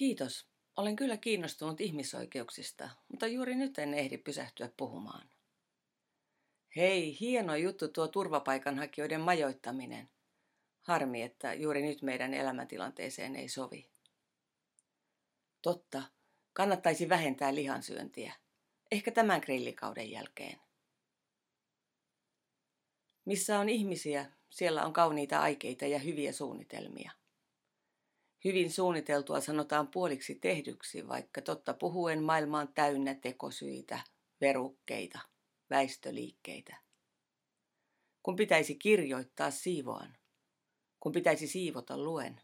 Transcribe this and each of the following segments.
Kiitos. Olen kyllä kiinnostunut ihmisoikeuksista, mutta juuri nyt en ehdi pysähtyä puhumaan. Hei, hieno juttu tuo turvapaikanhakijoiden majoittaminen. Harmi, että juuri nyt meidän elämäntilanteeseen ei sovi. Totta, kannattaisi vähentää lihansyöntiä. Ehkä tämän grillikauden jälkeen. Missä on ihmisiä, siellä on kauniita aikeita ja hyviä suunnitelmia. Hyvin suunniteltua sanotaan puoliksi tehdyksi, vaikka totta puhuen maailma on täynnä tekosyitä, verukkeita, väistöliikkeitä. Kun pitäisi kirjoittaa siivoan, kun pitäisi siivota luen,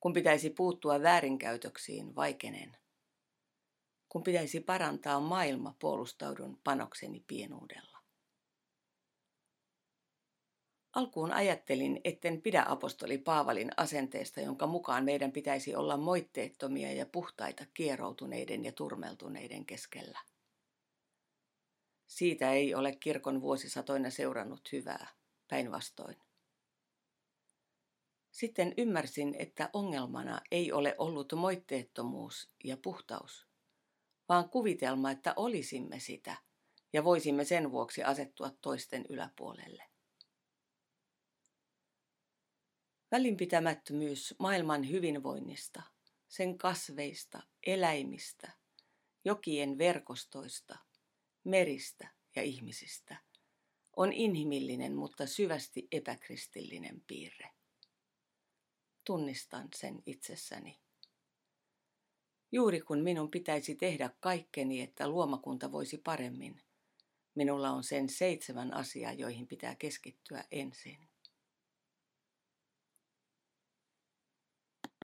kun pitäisi puuttua väärinkäytöksiin vaikenen, kun pitäisi parantaa maailma puolustaudun panokseni pienuudella. Alkuun ajattelin, etten pidä apostoli Paavalin asenteesta, jonka mukaan meidän pitäisi olla moitteettomia ja puhtaita kieroutuneiden ja turmeltuneiden keskellä. Siitä ei ole kirkon vuosisatoina seurannut hyvää, päinvastoin. Sitten ymmärsin, että ongelmana ei ole ollut moitteettomuus ja puhtaus, vaan kuvitelma, että olisimme sitä ja voisimme sen vuoksi asettua toisten yläpuolelle. Välinpitämättömyys maailman hyvinvoinnista, sen kasveista, eläimistä, jokien verkostoista, meristä ja ihmisistä on inhimillinen, mutta syvästi epäkristillinen piirre. Tunnistan sen itsessäni. Juuri kun minun pitäisi tehdä kaikkeni, että luomakunta voisi paremmin, minulla on sen seitsemän asiaa, joihin pitää keskittyä ensin.